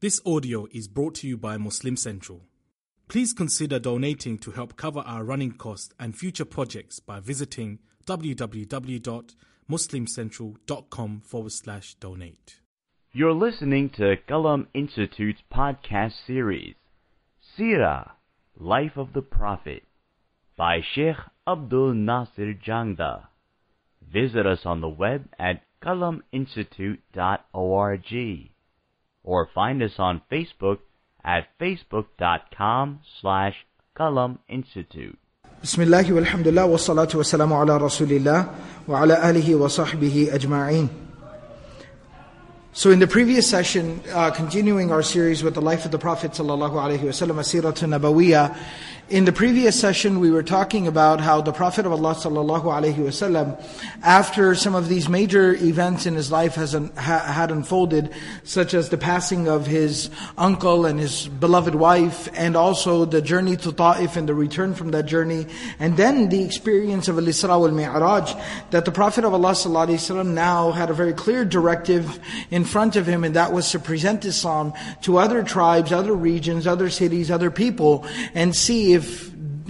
This audio is brought to you by Muslim Central. Please consider donating to help cover our running costs and future projects by visiting www.muslimcentral.com forward slash donate. You're listening to Qalam Institute's podcast series, Sirah, Life of the Prophet, by Sheikh Abdul Nasir Jangda. Visit us on the web at qalaminstitute.org or find us on Facebook at facebook.com slash Qalam Institute. Bismillah walhamdulillah wa salatu wa salamu ala rasulillah wa ala alihi wa sahbihi ajma'in. So in the previous session, uh, continuing our series with the life of the Prophet sallallahu alaihi wasallam, Asiratun Nabawiyah, in the previous session we were talking about how the Prophet of Allah sallallahu alaihi wasallam, after some of these major events in his life has un, ha, had unfolded, such as the passing of his uncle and his beloved wife, and also the journey to Ta'if and the return from that journey, and then the experience of Al-Isra wal-Mi'raj, that the Prophet of Allah sallallahu alaihi wasallam now had a very clear directive in front of him, and that was to present Islam to other tribes, other regions, other cities, other people, and see if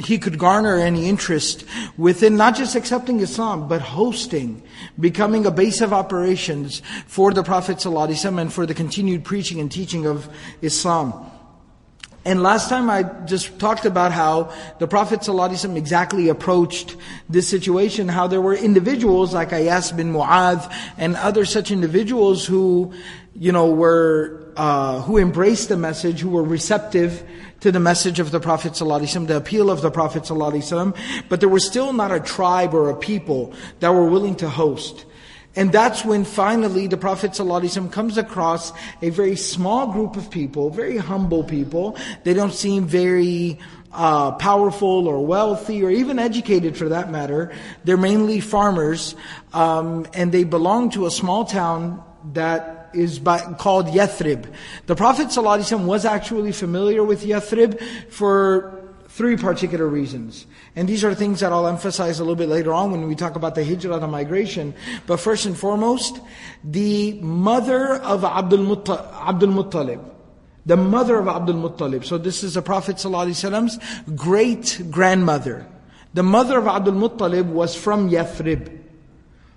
he could garner any interest within not just accepting Islam, but hosting, becoming a base of operations for the Prophet and for the continued preaching and teaching of Islam. And last time I just talked about how the Prophet exactly approached this situation, how there were individuals like Ayas bin Mu'adh and other such individuals who, you know, were, uh, who embraced the message, who were receptive to the message of the Prophet ﷺ, the appeal of the Prophet ﷺ, but there was still not a tribe or a people that were willing to host. And that's when finally the Prophet ﷺ comes across a very small group of people, very humble people. They don't seem very uh, powerful or wealthy or even educated for that matter. They're mainly farmers, um, and they belong to a small town that is by, called Yathrib. The Prophet ﷺ was actually familiar with Yathrib for three particular reasons. And these are things that I'll emphasize a little bit later on when we talk about the hijrah, the migration. But first and foremost, the mother of Abdul, Mutta, Abdul Muttalib. The mother of Abdul Muttalib. So this is the Prophet ﷺ's great grandmother. The mother of Abdul Muttalib was from Yathrib.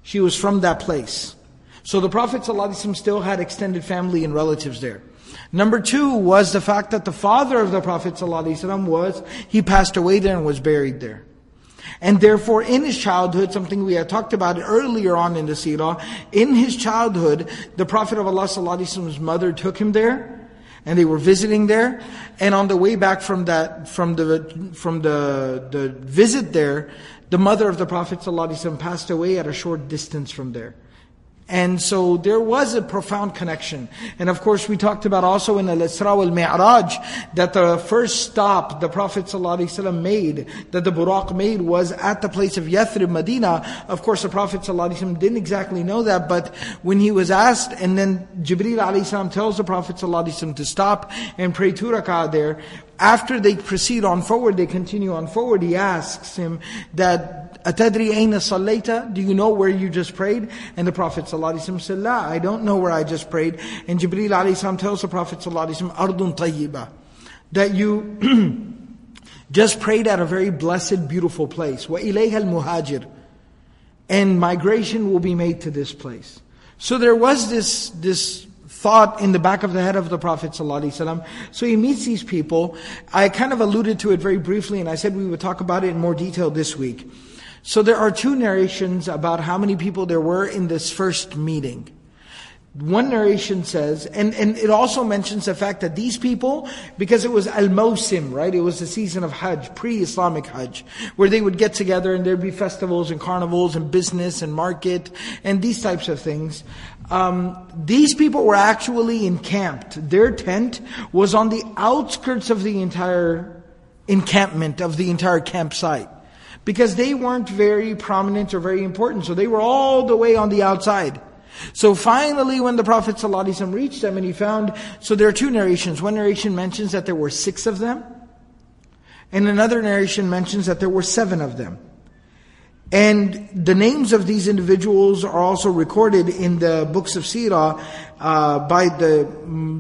She was from that place. So the Prophet ﷺ still had extended family and relatives there. Number two was the fact that the father of the Prophet ﷺ was, he passed away there and was buried there. And therefore, in his childhood, something we had talked about earlier on in the seerah, in his childhood, the Prophet of Allah ﷺ's mother took him there, and they were visiting there. And on the way back from that, from the from the the visit there, the mother of the Prophet ﷺ passed away at a short distance from there. And so there was a profound connection. And of course we talked about also in Al-Isra wal-Mi'raj that the first stop the Prophet ﷺ made, that the Buraq made was at the place of Yathrib, Medina. Of course the Prophet ﷺ didn't exactly know that, but when he was asked, and then Jibreel ﷺ tells the Prophet ﷺ to stop and pray two rak'ah there, after they proceed on forward, they continue on forward, he asks him that, أَتَدْرِي أَيْنَ صَلَّيْتَ Do you know where you just prayed? And the Prophet ﷺ said, La, I don't know where I just prayed. And Jibreel ﷺ tells the Prophet ﷺ, أَرْضٌ طَيِّبَةٌ That you just prayed at a very blessed, beautiful place. وَإِلَيْهَا الْمُهَاجِرُ And migration will be made to this place. So there was this, this thought in the back of the head of the Prophet ﷺ. So he meets these people. I kind of alluded to it very briefly and I said we would talk about it in more detail this week. So there are two narrations about how many people there were in this first meeting. One narration says, and, and it also mentions the fact that these people, because it was Al-Mawsim, right? It was the season of Hajj, pre-Islamic Hajj, where they would get together and there'd be festivals and carnivals and business and market and these types of things. Um, these people were actually encamped. Their tent was on the outskirts of the entire encampment, of the entire campsite. Because they weren't very prominent or very important, so they were all the way on the outside. So finally, when the Prophet ﷺ reached them and he found, so there are two narrations. One narration mentions that there were six of them, and another narration mentions that there were seven of them. And the names of these individuals are also recorded in the books of Sirah uh, by the,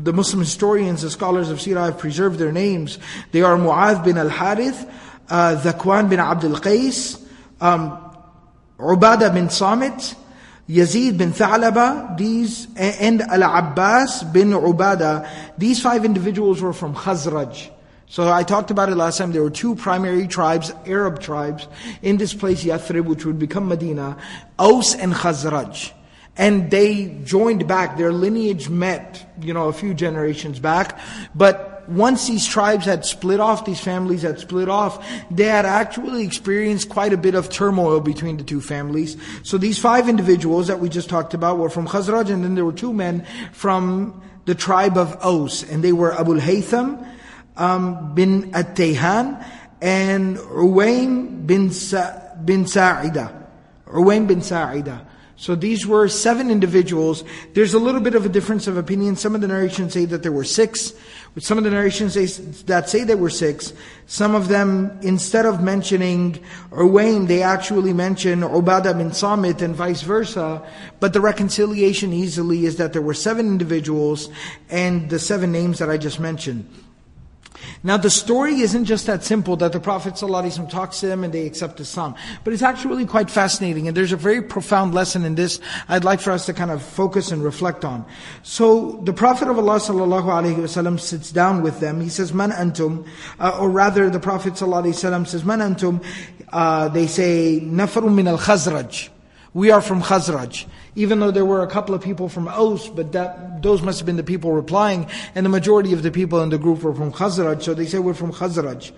the Muslim historians, the scholars of Sirah have preserved their names. They are Mu'adh bin al-Harith, uh, Zakwan bin Abdul Qais, um, Ubadah bin Samit, Yazid bin Tha'laba, these, and Al-Abbas bin Ubadah, these five individuals were from Khazraj. So I talked about it last time. There were two primary tribes, Arab tribes, in this place, Yathrib, which would become Medina, Aus and Khazraj. And they joined back, their lineage met, you know, a few generations back. But once these tribes had split off, these families had split off, they had actually experienced quite a bit of turmoil between the two families. So these five individuals that we just talked about were from Khazraj, and then there were two men from the tribe of Aus, and they were Abul Haytham, um, bin At-Tayhan and Uwaym bin, Sa- bin Sa'ida. Uwaym bin Sa'ida. So these were seven individuals. There's a little bit of a difference of opinion. Some of the narrations say that there were six. Some of the narrations that say there were six. Some of them, instead of mentioning Uwaym, they actually mention Ubadah bin Samit and vice versa. But the reconciliation easily is that there were seven individuals and the seven names that I just mentioned. Now the story isn't just that simple that the Prophet ﷺ talks to them and they accept Islam. But it's actually quite fascinating and there's a very profound lesson in this I'd like for us to kind of focus and reflect on. So the Prophet of Allah ﷺ sits down with them. He says, Man antum, uh, or rather the Prophet ﷺ says, Man antum, uh, they say, Nafarum min al-Khazraj. We are from Khazraj. even though there were a couple of people from Aus, but that, those must have been the people replying, and the majority of the people in the group were from Khazraj, so they say we're from Khazraj.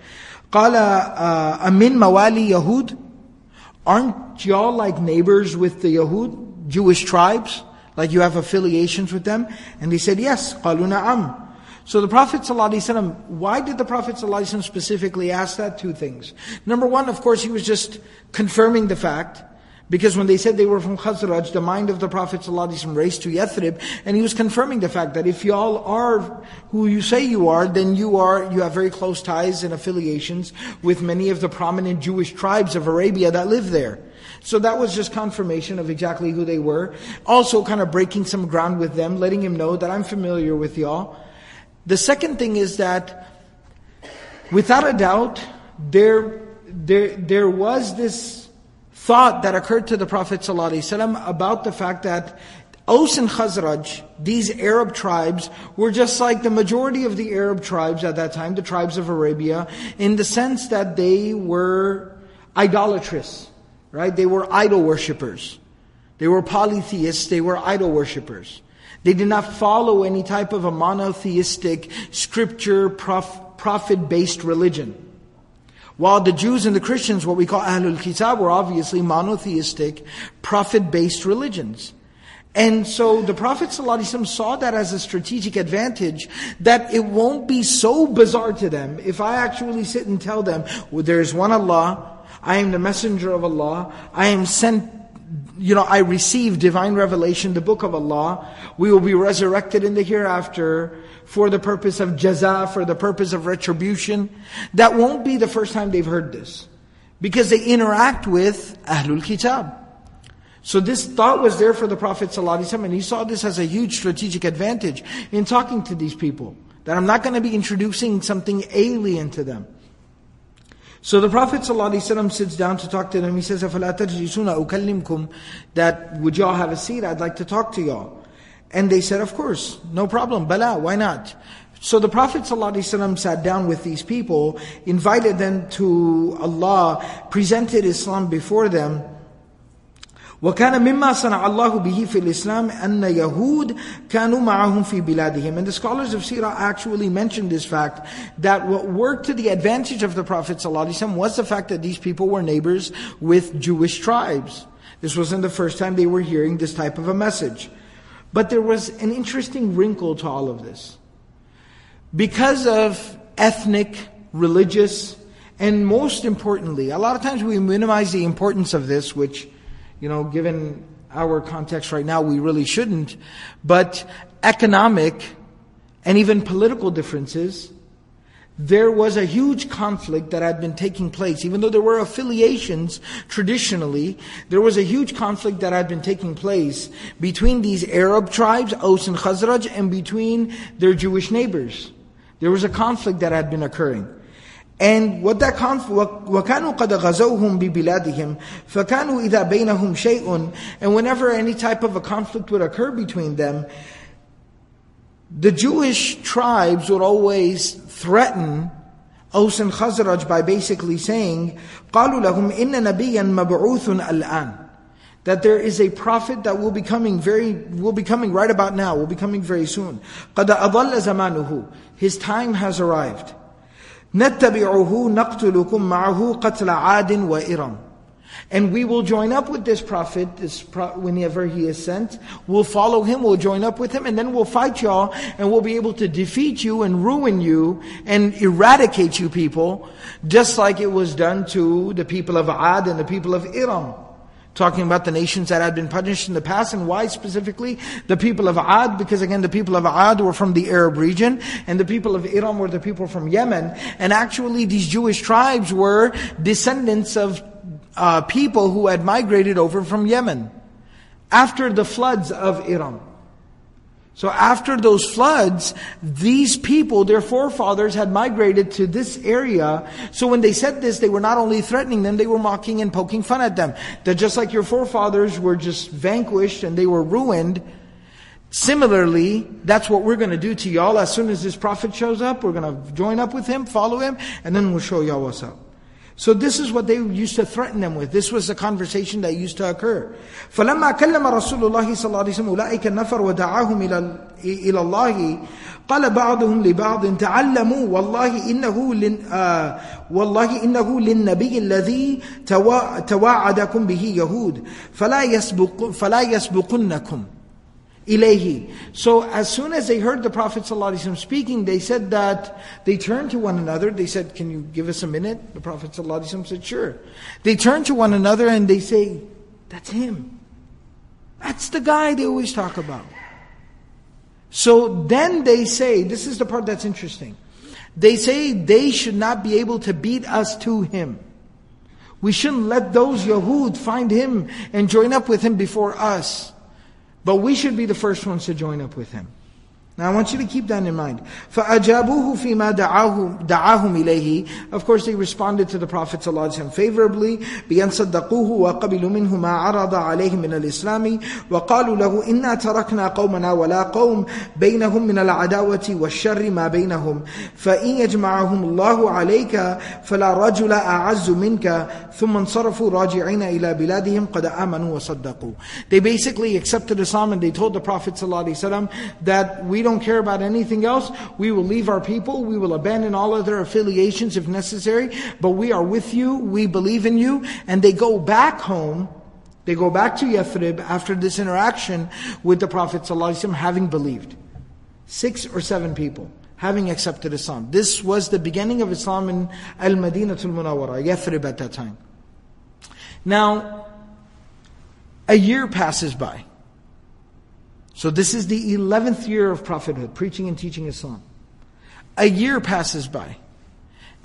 Qala, uh, Amin Mawali Yahud? Aren't y'all like neighbors with the Yahud, Jewish tribes? Like you have affiliations with them? And they said, yes, Qaluna Am. So the Prophet ﷺ, why did the Prophet ﷺ specifically ask that? Two things. Number one, of course, he was just confirming the fact because when they said they were from Khazraj, the mind of the Prophet ﷺ raced to Yathrib, and he was confirming the fact that if y'all are who you say you are, then you are, you have very close ties and affiliations with many of the prominent Jewish tribes of Arabia that live there. So that was just confirmation of exactly who they were. Also kind of breaking some ground with them, letting him know that I'm familiar with y'all. The second thing is that, without a doubt, there, there, there was this thought that occurred to the Prophet ﷺ about the fact that Aus and Khazraj, these Arab tribes, were just like the majority of the Arab tribes at that time, the tribes of Arabia, in the sense that they were idolatrous, right? They were idol worshippers. They were polytheists, they were idol worshippers. They did not follow any type of a monotheistic, scripture, prophet based religion. While the Jews and the Christians, what we call Ahlul Kitab, were obviously monotheistic, prophet-based religions. And so the Prophet ﷺ saw that as a strategic advantage, that it won't be so bizarre to them if I actually sit and tell them, well, there is one Allah, I am the messenger of Allah, I am sent you know, I receive divine revelation, the book of Allah. We will be resurrected in the hereafter for the purpose of jaza, for the purpose of retribution. That won't be the first time they've heard this. Because they interact with Ahlul Kitab. So this thought was there for the Prophet ﷺ, and he saw this as a huge strategic advantage in talking to these people. That I'm not going to be introducing something alien to them. So the Prophet ﷺ sits down to talk to them. He says, أَفَلَا تَجْلِسُونَ أُكَلِّمْكُمْ That, would y'all have a seat? I'd like to talk to y'all. And they said, of course, no problem, bala, why not? So the Prophet ﷺ sat down with these people, invited them to Allah, presented Islam before them, وكان مما صنع الله به في الإسلام أن يهود كانوا معهم في بلادهم. And the scholars of Sirah actually mentioned this fact that what worked to the advantage of the Prophet ﷺ was the fact that these people were neighbors with Jewish tribes. This wasn't the first time they were hearing this type of a message. But there was an interesting wrinkle to all of this. Because of ethnic, religious, and most importantly, a lot of times we minimize the importance of this, which you know, given our context right now, we really shouldn't. But economic and even political differences, there was a huge conflict that had been taking place. Even though there were affiliations traditionally, there was a huge conflict that had been taking place between these Arab tribes, Aus and Khazraj, and between their Jewish neighbors. There was a conflict that had been occurring. And what that conflict, وَكَانُوا قَدْ غَزَوْهُمْ بِبِلَادِهِمْ فَكَانُوا إِذَا بَيْنَهُمْ شَيْءٌ And whenever any type of a conflict would occur between them, the Jewish tribes would always threaten Aus and Khazraj by basically saying, قَالُوا لَهُمْ إِنَّ نَبِيًّا مَبْعُوثٌ الْآنِ That there is a prophet that will be coming very, will be coming right about now, will be coming very soon. قَدْ أَضَلَّ زَمَانُهُ His time has arrived. نَتَّبِعُهُ نَقْتُلُكُمْ مَعَهُ قَتْلَ عَادٍ وَإِرَمٍ and we will join up with this prophet, this pro- whenever he is sent. We'll follow him, we'll join up with him, and then we'll fight y'all, and we'll be able to defeat you and ruin you and eradicate you people, just like it was done to the people of Ad and the people of Iram. Talking about the nations that had been punished in the past, and why specifically the people of Ad? Because again, the people of Ad were from the Arab region, and the people of Iram were the people from Yemen. And actually, these Jewish tribes were descendants of uh, people who had migrated over from Yemen after the floods of Iram. So after those floods, these people, their forefathers had migrated to this area. So when they said this, they were not only threatening them, they were mocking and poking fun at them. That just like your forefathers were just vanquished and they were ruined, similarly, that's what we're going to do to y'all. As soon as this prophet shows up, we're going to join up with him, follow him, and then we'll show y'all what's up. So this is what they used to threaten them with. This was the conversation that used to occur. فلما كلم رسول الله صلى الله عليه وسلم أولئك النفر ودعاهم إلى إلى الله قال بعضهم لبعض تعلموا والله إنه لن آه والله إنه للنبي الذي تواعدكم به يهود فلا يسبق فلا يسبقنكم ilayhi. So as soon as they heard the Prophet ﷺ speaking, they said that, they turned to one another, they said, can you give us a minute? The Prophet ﷺ said, sure. They turned to one another and they say, that's him. That's the guy they always talk about. So then they say, this is the part that's interesting. They say they should not be able to beat us to him. We shouldn't let those Yahud find him and join up with him before us. But we should be the first ones to join up with him. Now I want you to keep that in mind. فَأَجَابُوهُ فِي مَا دَعَاهُمْ إِلَيْهِ Of course they responded to the Prophet ﷺ favorably بِأَنْ صَدَّقُوهُ وَقَبِلُوا مِنْهُ مَا عَرَضَ عَلَيْهِمْ مِنَ الْإِسْلَامِ وَقَالُوا لَهُ إِنَّا تَرَكْنَا قَوْمَنَا وَلَا قَوْمٍ بَيْنَهُمْ مِنَ الْعَدَاوَةِ وَالشَّرِّ مَا بَيْنَهُمْ فَإِنْ يَجْمَعَهُمُ اللَّهُ عَلَيْكَ فَلَا رَجُلَ أَعَزُّ مِنْكَ ثُمَّ انصَرَفُوا رَاجِعِينَ إِلَى بِلَادِهِمْ قَدْ آمَنُوا وَصَدَّقُوا They basically accepted Islam and they told the Prophet ﷺ that we don't care about anything else. We will leave our people. We will abandon all other affiliations if necessary. But we are with you. We believe in you. And they go back home. They go back to Yathrib after this interaction with the Prophet ﷺ having believed. Six or seven people having accepted Islam. This was the beginning of Islam in Al-Madinatul Munawwara, Yathrib at that time. Now, a year passes by. So this is the 11th year of prophethood, preaching and teaching Islam. A year passes by.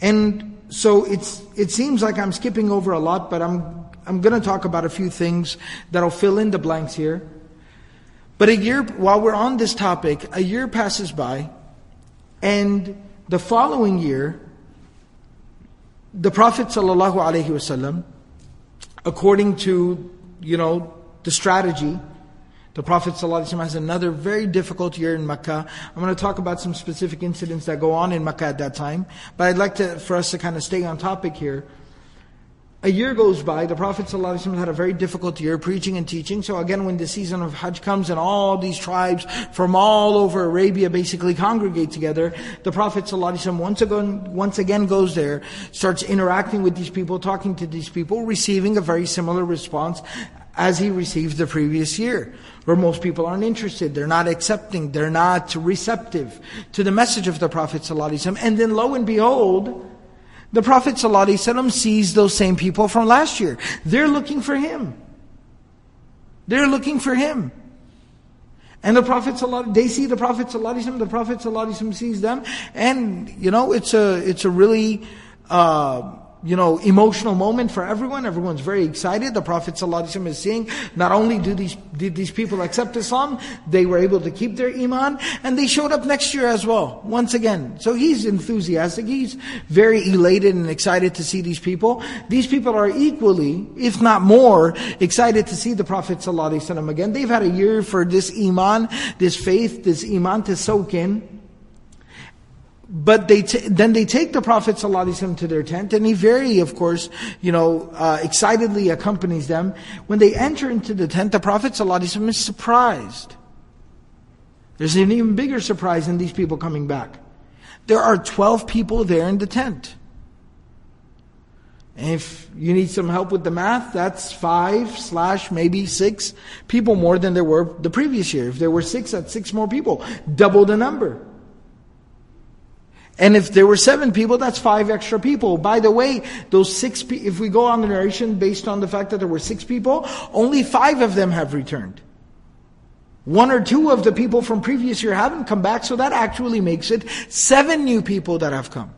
And so it's, it seems like I'm skipping over a lot, but I'm, I'm going to talk about a few things that'll fill in the blanks here. But a year, while we're on this topic, a year passes by, and the following year, the Prophet ﷺ, according to, you know, the strategy, the Prophet ﷺ has another very difficult year in Mecca. I'm going to talk about some specific incidents that go on in Mecca at that time. But I'd like to, for us to kind of stay on topic here. A year goes by, the Prophet ﷺ had a very difficult year preaching and teaching. So again, when the season of Hajj comes and all these tribes from all over Arabia basically congregate together, the Prophet ﷺ once again, once again goes there, starts interacting with these people, talking to these people, receiving a very similar response as he received the previous year, where most people aren't interested, they're not accepting, they're not receptive to the message of the Prophet. And then lo and behold, the Prophet sees those same people from last year. They're looking for him. They're looking for him. And the Prophet they see the Prophet Sallallahu Alaihi Wasallam. the Prophet Sallallahu Alaihi Wasallam sees them, and you know it's a it's a really uh, you know, emotional moment for everyone. Everyone's very excited. The Prophet ﷺ is seeing not only do these, did these people accept Islam, they were able to keep their iman, and they showed up next year as well, once again. So he's enthusiastic. He's very elated and excited to see these people. These people are equally, if not more, excited to see the Prophet ﷺ again. They've had a year for this iman, this faith, this iman to soak in. But they t- then they take the Prophet ﷺ to their tent, and he very, of course, you know, uh, excitedly accompanies them. When they enter into the tent, the Prophet ﷺ is surprised. There's an even bigger surprise in these people coming back. There are 12 people there in the tent. If you need some help with the math, that's five slash maybe six people more than there were the previous year. If there were six, that's six more people. Double the number. And if there were seven people, that's five extra people. By the way, those six, pe- if we go on the narration based on the fact that there were six people, only five of them have returned. One or two of the people from previous year haven't come back, so that actually makes it seven new people that have come.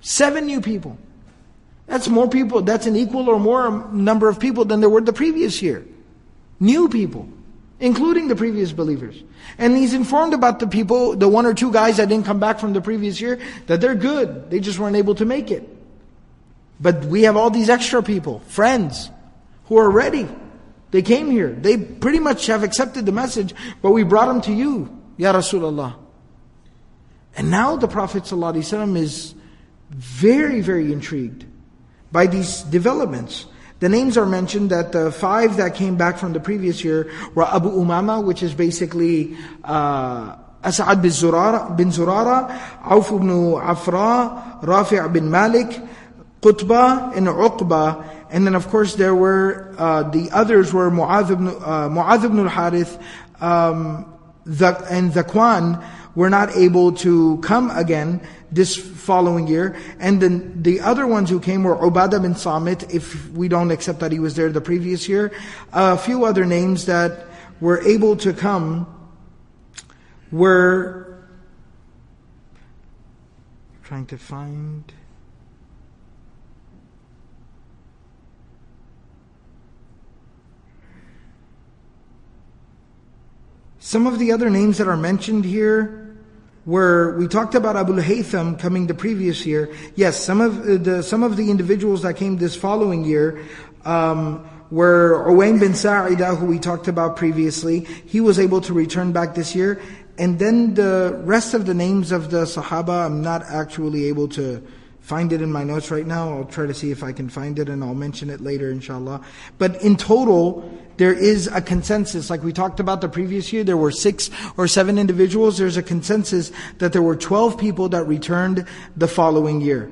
Seven new people. That's more people, that's an equal or more number of people than there were the previous year. New people including the previous believers. And he's informed about the people, the one or two guys that didn't come back from the previous year, that they're good. They just weren't able to make it. But we have all these extra people, friends, who are ready. They came here. They pretty much have accepted the message, but we brought them to you, Ya Rasulullah. And now the Prophet ﷺ is very, very intrigued by these developments. The names are mentioned that the five that came back from the previous year were Abu Umama, which is basically uh, As'ad bin Zurara, bin Zurara, Auf ibn Afra, Rafi' bin Malik, Qutbah and Uqba, and then of course there were, uh, the others were Mu'adh ibn, uh, Mu'adh ibn al-Harith, um, and Zakwan were not able to come again this following year. And then the other ones who came were Ubadah bin Samit, if we don't accept that he was there the previous year. A few other names that were able to come were trying to find Some of the other names that are mentioned here where we talked about Abu Haytham coming the previous year. Yes, some of the some of the individuals that came this following year um, were Uwaym bin Sa'ida, who we talked about previously. He was able to return back this year. And then the rest of the names of the Sahaba, I'm not actually able to find it in my notes right now. I'll try to see if I can find it and I'll mention it later, inshallah. But in total, there is a consensus. Like we talked about the previous year, there were six or seven individuals. There's a consensus that there were 12 people that returned the following year.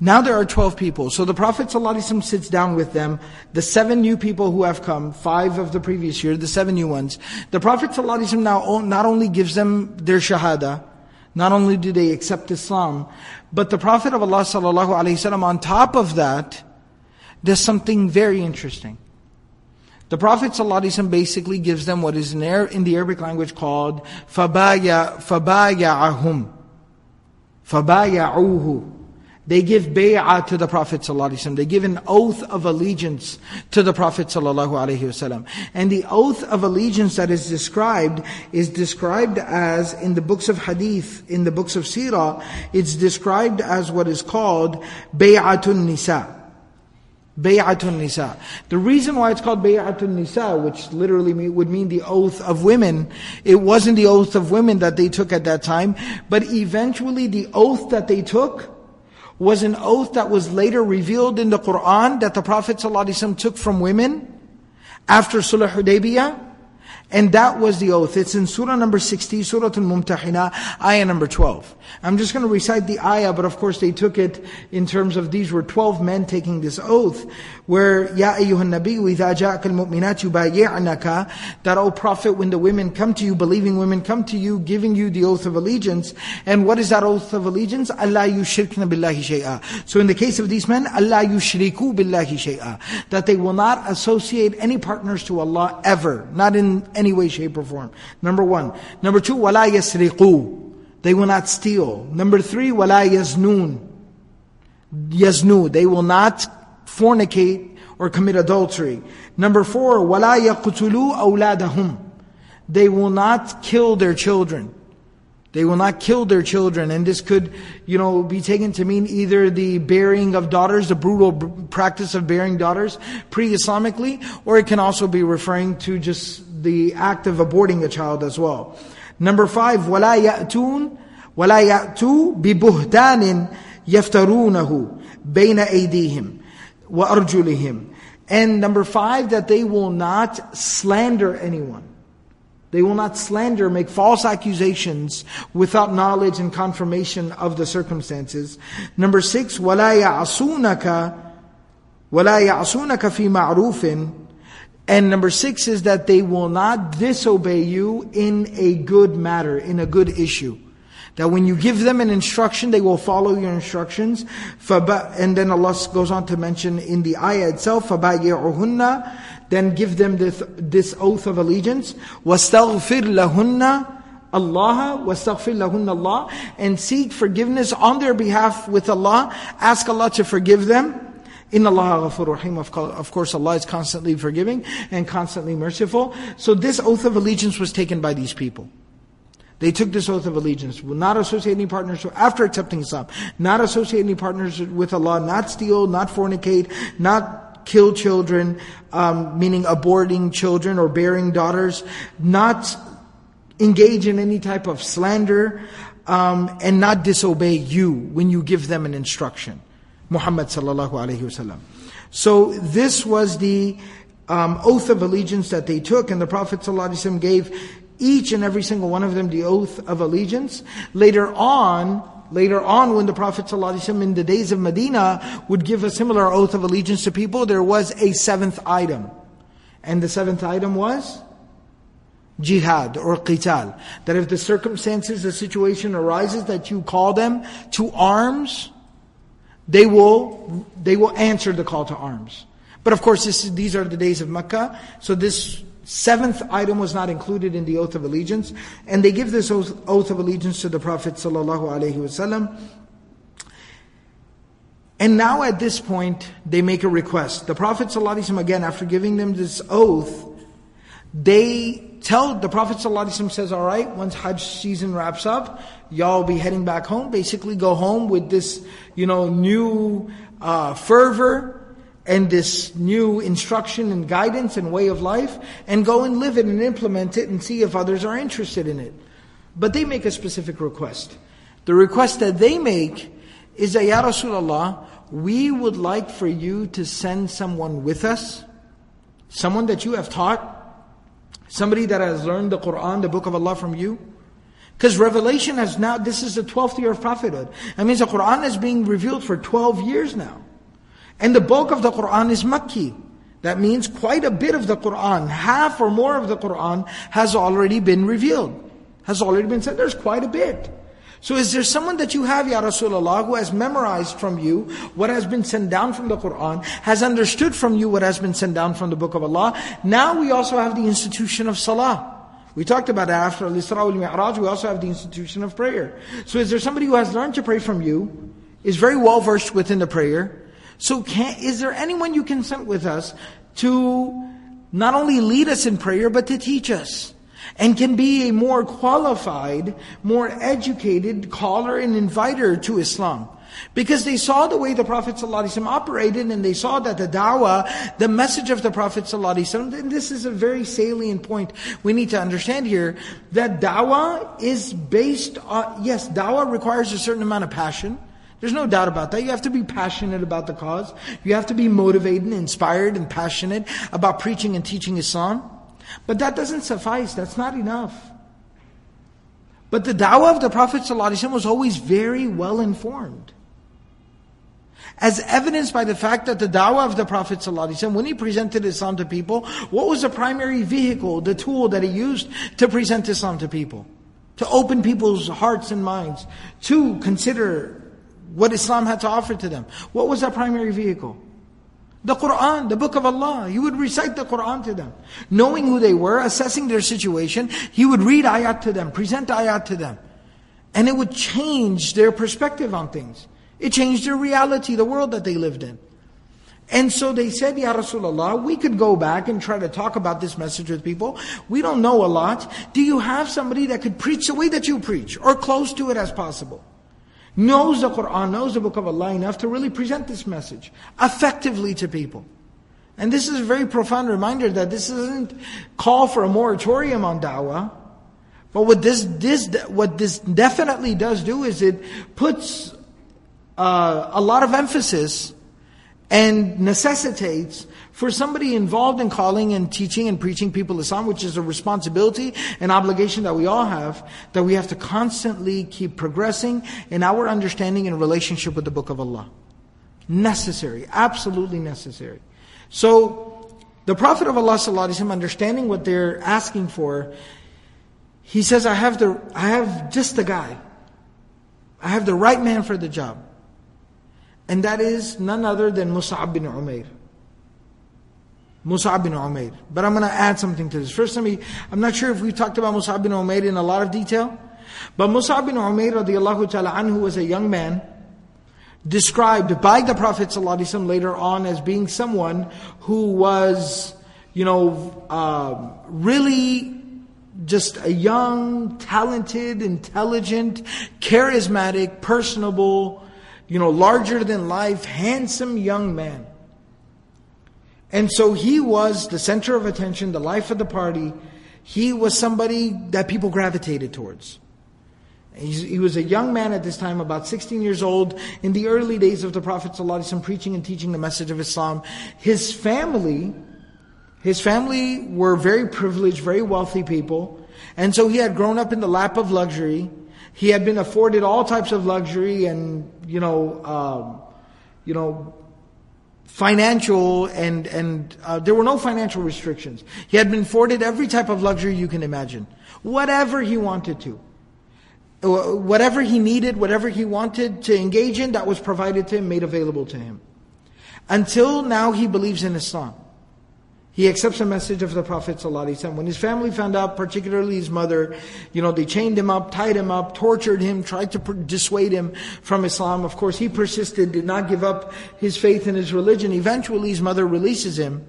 Now there are 12 people. So the Prophet ﷺ sits down with them, the seven new people who have come, five of the previous year, the seven new ones. The Prophet ﷺ now not only gives them their shahada, not only do they accept Islam, but the Prophet of Allah wasallam on top of that does something very interesting. The Prophet wasallam basically gives them what is in, the Arabic language called fabaya fabaya'ahum fabaya'uhu they give bay'ah to the Prophet ﷺ. They give an oath of allegiance to the Prophet ﷺ. And the oath of allegiance that is described is described as, in the books of hadith, in the books of seerah, it's described as what is called bay'atun nisa. Bay'atun Nisa. The reason why it's called Bay'atun Nisa, which literally would mean the oath of women, it wasn't the oath of women that they took at that time, but eventually the oath that they took was an oath that was later revealed in the Quran that the Prophet ﷺ took from women after Sulh Hudaybiyah. And that was the oath. It's in Surah number 60, Surah Al-Mumtahina, ayah number 12. I'm just going to recite the ayah, but of course they took it in terms of these were 12 men taking this oath, where, Ya ayyuhan nabiyyu idha ja'aka al-mu'minat yubayyi'naka, that, O Prophet, when the women come to you, believing women come to you, giving you the oath of allegiance, and what is that oath of allegiance? Allah yushrikna billahi shay'a. So in the case of these men, Allah yushriku billahi shay'a. That they will not associate any partners to Allah ever, not in any way, shape, or form. Number one. Number two, وَلَا يَسْرِقُوا They will not steal. Number three, وَلَا يَزْنُونَ Yaznu, they will not fornicate or commit adultery. Number four, وَلَا يَقْتُلُوا أَوْلَادَهُمْ They will not kill their children. They will not kill their children, and this could, you know, be taken to mean either the bearing of daughters, the brutal practice of bearing daughters pre-Islamically, or it can also be referring to just the act of aborting a child as well. Number five, وَلَا يَأْتُونَ وَلَا يَأْتُوا بِبُهْتَانٍ يَفْتَرُونَهُ بَيْنَ أَيْدِيهِمْ وَأَرْجُلِهِمْ And number five, that they will not slander anyone. They will not slander, make false accusations without knowledge and confirmation of the circumstances. Number six, وَلَا يَعْصُونَكَ وَلَا يَعْصُونَكَ فِي مَعْرُوفٍ And number six is that they will not disobey you in a good matter, in a good issue. That when you give them an instruction, they will follow your instructions. And then Allah goes on to mention in the ayah itself, فَبَايِعُهُنَّ then give them this, this oath of allegiance. وَاسْتَغْفِرْ لَهُنَّ Allah, وَاسْتَغْفِرْ لَهُنَّ Allah, and seek forgiveness on their behalf with Allah. Ask Allah to forgive them. In Allah ghafur rahim. Of course, Allah is constantly forgiving and constantly merciful. So this oath of allegiance was taken by these people. They took this oath of allegiance, will not associate any partners after accepting Islam, not associate any partners with Allah, not steal, not fornicate, not kill children, um, meaning aborting children or bearing daughters, not engage in any type of slander, um, and not disobey you when you give them an instruction. Muhammad sallallahu alaihi wasallam. So this was the um, oath of allegiance that they took, and the Prophet ﷺ gave each and every single one of them the oath of allegiance. Later on, Later on, when the Prophet ﷺ in the days of Medina would give a similar oath of allegiance to people, there was a seventh item. And the seventh item was? Jihad or qital. That if the circumstances, the situation arises that you call them to arms, they will, they will answer the call to arms. But of course, this, these are the days of Mecca, so this Seventh item was not included in the oath of allegiance, and they give this oath, oath of allegiance to the Prophet sallallahu. And now at this point, they make a request. The Prophet ﷺ, again, after giving them this oath, they tell, the Prophet ﷺ says, all right, once Hajj season wraps up, y'all will be heading back home. Basically go home with this, you know, new uh, fervor, and this new instruction and guidance and way of life and go and live it and implement it and see if others are interested in it. But they make a specific request. The request that they make is that, Ya Rasulullah, we would like for you to send someone with us, someone that you have taught, somebody that has learned the Quran, the book of Allah from you. Because revelation has now, this is the 12th year of prophethood. That means the Quran is being revealed for 12 years now. And the bulk of the Quran is Makki. That means quite a bit of the Quran, half or more of the Quran has already been revealed, has already been said. There's quite a bit. So is there someone that you have, Ya Rasulullah, who has memorized from you what has been sent down from the Quran, has understood from you what has been sent down from the Book of Allah? Now we also have the institution of Salah. We talked about after Al-Isra wal-Mi'raj, we also have the institution of prayer. So is there somebody who has learned to pray from you, is very well versed within the prayer, so can, is there anyone you can send with us to not only lead us in prayer, but to teach us? And can be a more qualified, more educated caller and inviter to Islam. Because they saw the way the Prophet ﷺ operated and they saw that the da'wah, the message of the Prophet ﷺ, and this is a very salient point we need to understand here, that da'wah is based on, yes, da'wah requires a certain amount of passion, there's no doubt about that. You have to be passionate about the cause. You have to be motivated and inspired and passionate about preaching and teaching Islam. But that doesn't suffice. That's not enough. But the da'wah of the Prophet ﷺ was always very well informed. As evidenced by the fact that the da'wah of the Prophet ﷺ, when he presented Islam to people, what was the primary vehicle, the tool that he used to present Islam to people? To open people's hearts and minds, to consider what Islam had to offer to them. What was that primary vehicle? The Quran, the book of Allah. He would recite the Quran to them. Knowing who they were, assessing their situation, he would read ayat to them, present ayat to them. And it would change their perspective on things. It changed their reality, the world that they lived in. And so they said, Ya Rasulullah, we could go back and try to talk about this message with people. We don't know a lot. Do you have somebody that could preach the way that you preach, or close to it as possible? Knows the Quran, knows the book of Allah enough to really present this message effectively to people. And this is a very profound reminder that this isn't call for a moratorium on da'wah. But what this, this, what this definitely does do is it puts uh, a lot of emphasis and necessitates for somebody involved in calling and teaching and preaching people Islam, which is a responsibility and obligation that we all have, that we have to constantly keep progressing in our understanding and relationship with the Book of Allah. Necessary, absolutely necessary. So, the Prophet of Allah ﷺ, understanding what they're asking for, he says, I have the, I have just the guy. I have the right man for the job. And that is none other than Mus'ab bin Umair. Mus'ab bin Umair. But I'm going to add something to this. First, let me, I'm not sure if we talked about Mus'ab bin Umair in a lot of detail. But Mus'ab bin Umair radiallahu ta'ala anhu was a young man described by the Prophet ﷺ later on as being someone who was, you know, uh, really just a young, talented, intelligent, charismatic, personable, you know, larger than life, handsome young man. And so he was the center of attention, the life of the party. He was somebody that people gravitated towards. he was a young man at this time, about 16 years old, in the early days of the Prophet ﷺ, preaching and teaching the message of Islam. His family, his family were very privileged, very wealthy people. And so he had grown up in the lap of luxury. He had been afforded all types of luxury and, you know, um, you know, financial and, and uh, there were no financial restrictions. He had been afforded every type of luxury you can imagine. Whatever he wanted to. Uh, whatever he needed, whatever he wanted to engage in, that was provided to him, made available to him. Until now he believes in Islam. He accepts the message of the Prophet ﷺ. When his family found out, particularly his mother, you know, they chained him up, tied him up, tortured him, tried to dissuade him from Islam. Of course, he persisted, did not give up his faith in his religion. Eventually, his mother releases him.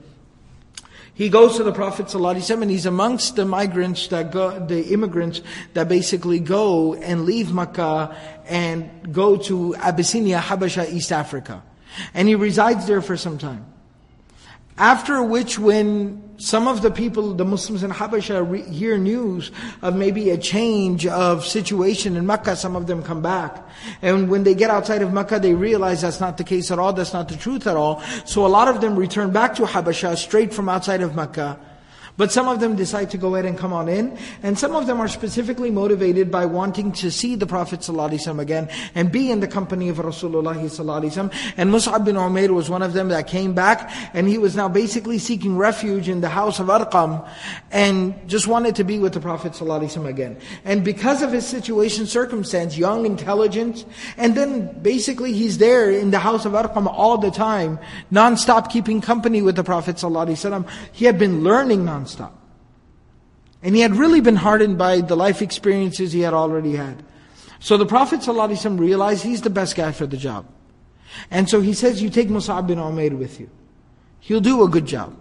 He goes to the Prophet ﷺ and he's amongst the migrants that go, the immigrants that basically go and leave Makkah and go to Abyssinia, Habasha, East Africa. And he resides there for some time. After which, when some of the people, the Muslims in Habasha, re- hear news of maybe a change of situation in Mecca, some of them come back. And when they get outside of Mecca, they realize that's not the case at all, that's not the truth at all. So a lot of them return back to Habasha, straight from outside of Mecca. But some of them decide to go ahead and come on in, and some of them are specifically motivated by wanting to see the Prophet ﷺ again and be in the company of Rasulullah ﷺ. And Mus'ab bin Umair was one of them that came back, and he was now basically seeking refuge in the house of Arqam, and just wanted to be with the Prophet ﷺ again. And because of his situation, circumstance, young, intelligent, and then basically he's there in the house of Arqam all the time, non-stop keeping company with the Prophet ﷺ. He had been learning non nonstop. And he had really been hardened by the life experiences he had already had. So the Prophet ﷺ realized he's the best guy for the job. And so he says, you take Mus'ab bin Umair with you. He'll do a good job.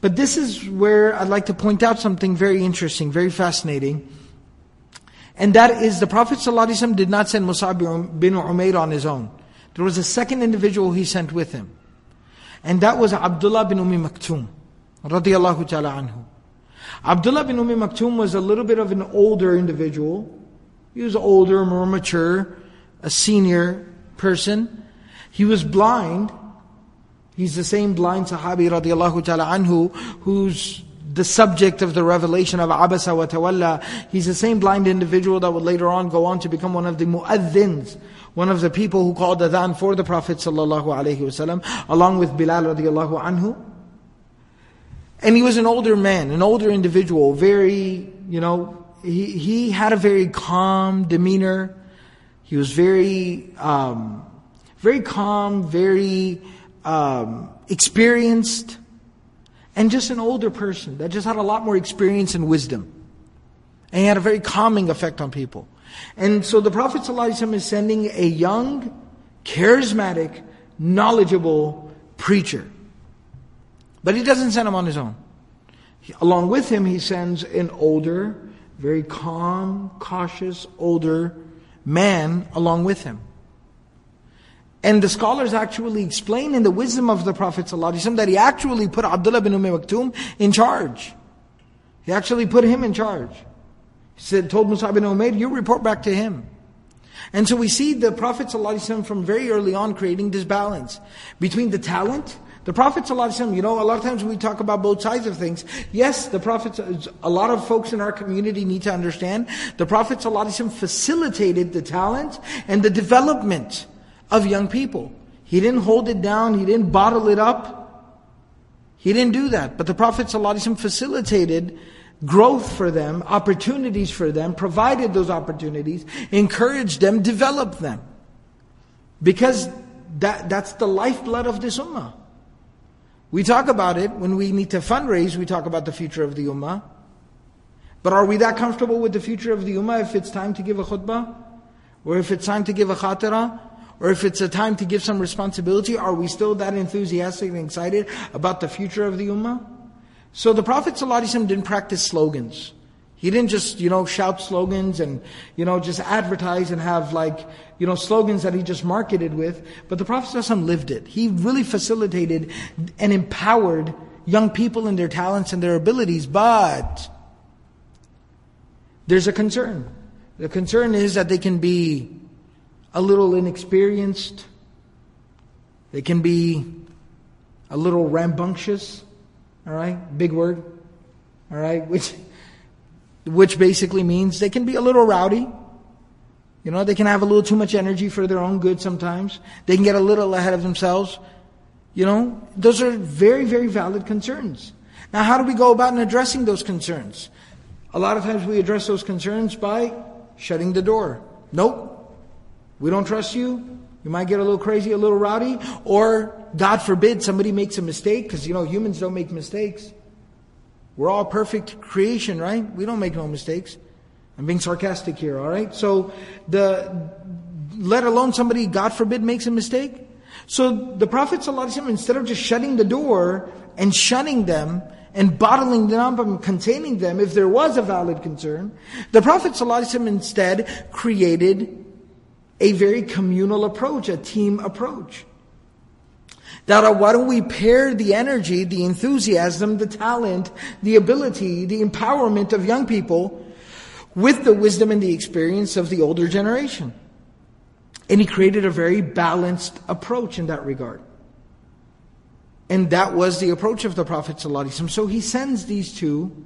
But this is where I'd like to point out something very interesting, very fascinating. And that is the Prophet ﷺ did not send Mus'ab um, bin Umair on his own. There was a second individual he sent with him. And that was Abdullah bin Umi Maktoum radiallahu ta'ala anhu. Abdullah bin Umi Maktoum was a little bit of an older individual. He was older, more mature, a senior person. He was blind. He's the same blind Sahabi radiallahu ta'ala anhu who's the subject of the revelation of Abasa wa Tawalla. He's the same blind individual that would later on go on to become one of the mu'adhins, one of the people who called adhan for the Prophet sallallahu alaihi wasallam, along with Bilal radiallahu anhu. And he was an older man, an older individual, very, you know, he, he had a very calm demeanor. He was very, um, very calm, very, um, experienced, and just an older person that just had a lot more experience and wisdom. And he had a very calming effect on people. And so the Prophet ﷺ is sending a young, charismatic, knowledgeable preacher. But he doesn't send him on his own. Along with him, he sends an older, very calm, cautious, older man along with him. And the scholars actually explain in the wisdom of the Prophet ﷺ that he actually put Abdullah bin Umm Maktoum in charge. He actually put him in charge. He said, told Mus'ab bin Umair, you report back to him. And so we see the Prophet ﷺ from very early on creating this balance between the talent the Prophet, you know, a lot of times we talk about both sides of things. Yes, the Prophet, a lot of folks in our community need to understand, the Prophet facilitated the talent and the development of young people. He didn't hold it down, he didn't bottle it up. He didn't do that. But the Prophet facilitated growth for them, opportunities for them, provided those opportunities, encouraged them, developed them. Because that, that's the lifeblood of this ummah. We talk about it when we need to fundraise, we talk about the future of the ummah. But are we that comfortable with the future of the ummah if it's time to give a khutbah? Or if it's time to give a khatira? Or if it's a time to give some responsibility, are we still that enthusiastic and excited about the future of the ummah? So the Prophet ﷺ didn't practice slogans. He didn't just, you know, shout slogans and, you know, just advertise and have like, you know, slogans that he just marketed with. But the Prophet ﷺ lived it. He really facilitated and empowered young people in their talents and their abilities. But there's a concern. The concern is that they can be a little inexperienced. They can be a little rambunctious. All right? Big word. All right? Which which basically means they can be a little rowdy. You know, they can have a little too much energy for their own good sometimes. They can get a little ahead of themselves. You know, those are very, very valid concerns. Now, how do we go about in addressing those concerns? A lot of times we address those concerns by shutting the door. Nope. We don't trust you. You might get a little crazy, a little rowdy, or God forbid somebody makes a mistake, because you know humans don't make mistakes. We're all perfect creation, right? We don't make no mistakes. I'm being sarcastic here, all right? So the let alone somebody, God forbid, makes a mistake. So the Prophet instead of just shutting the door and shunning them and bottling them up and containing them, if there was a valid concern, the Prophet instead created a very communal approach, a team approach. That why don't we pair the energy, the enthusiasm, the talent, the ability, the empowerment of young people with the wisdom and the experience of the older generation? And he created a very balanced approach in that regard. And that was the approach of the Prophet. So he sends these two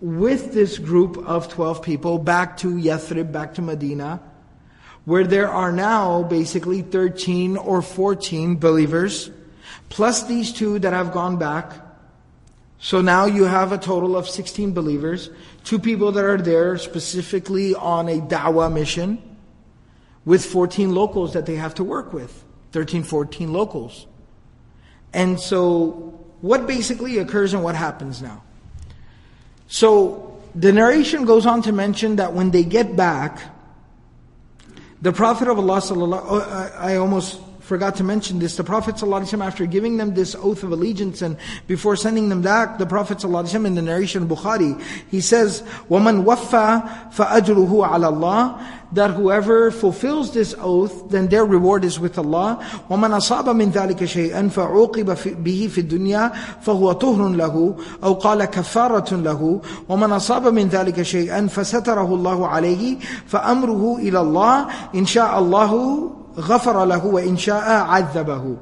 with this group of 12 people back to Yathrib, back to Medina, where there are now basically 13 or 14 believers, plus these two that have gone back. So now you have a total of 16 believers, two people that are there specifically on a da'wah mission, with 14 locals that they have to work with. 13, 14 locals. And so, what basically occurs and what happens now? So, the narration goes on to mention that when they get back, the Prophet of Allah, oh, I almost forgot to mention this. The Prophet ﷺ, after giving them this oath of allegiance and before sending them back, the Prophet ﷺ in the narration of Bukhari, he says, وَمَنْ وَفَّى فَأَجْرُهُ عَلَى اللَّهِ That whoever fulfills this oath, then their reward is with Allah. وَمَنْ أَصَابَ مِنْ ذَلِكَ شَيْئًا فَعُوقِبَ بِهِ فِي الدُّنْيَا فَهُوَ طُهْرٌ لَهُ أو قال كفارة له ومن أصاب من ذلك شيئا فستره الله عليه فأمره إلى الله إن شاء الله غَفَرَ لَهُ وَإِنْ شَاءَ عَذَّبَهُ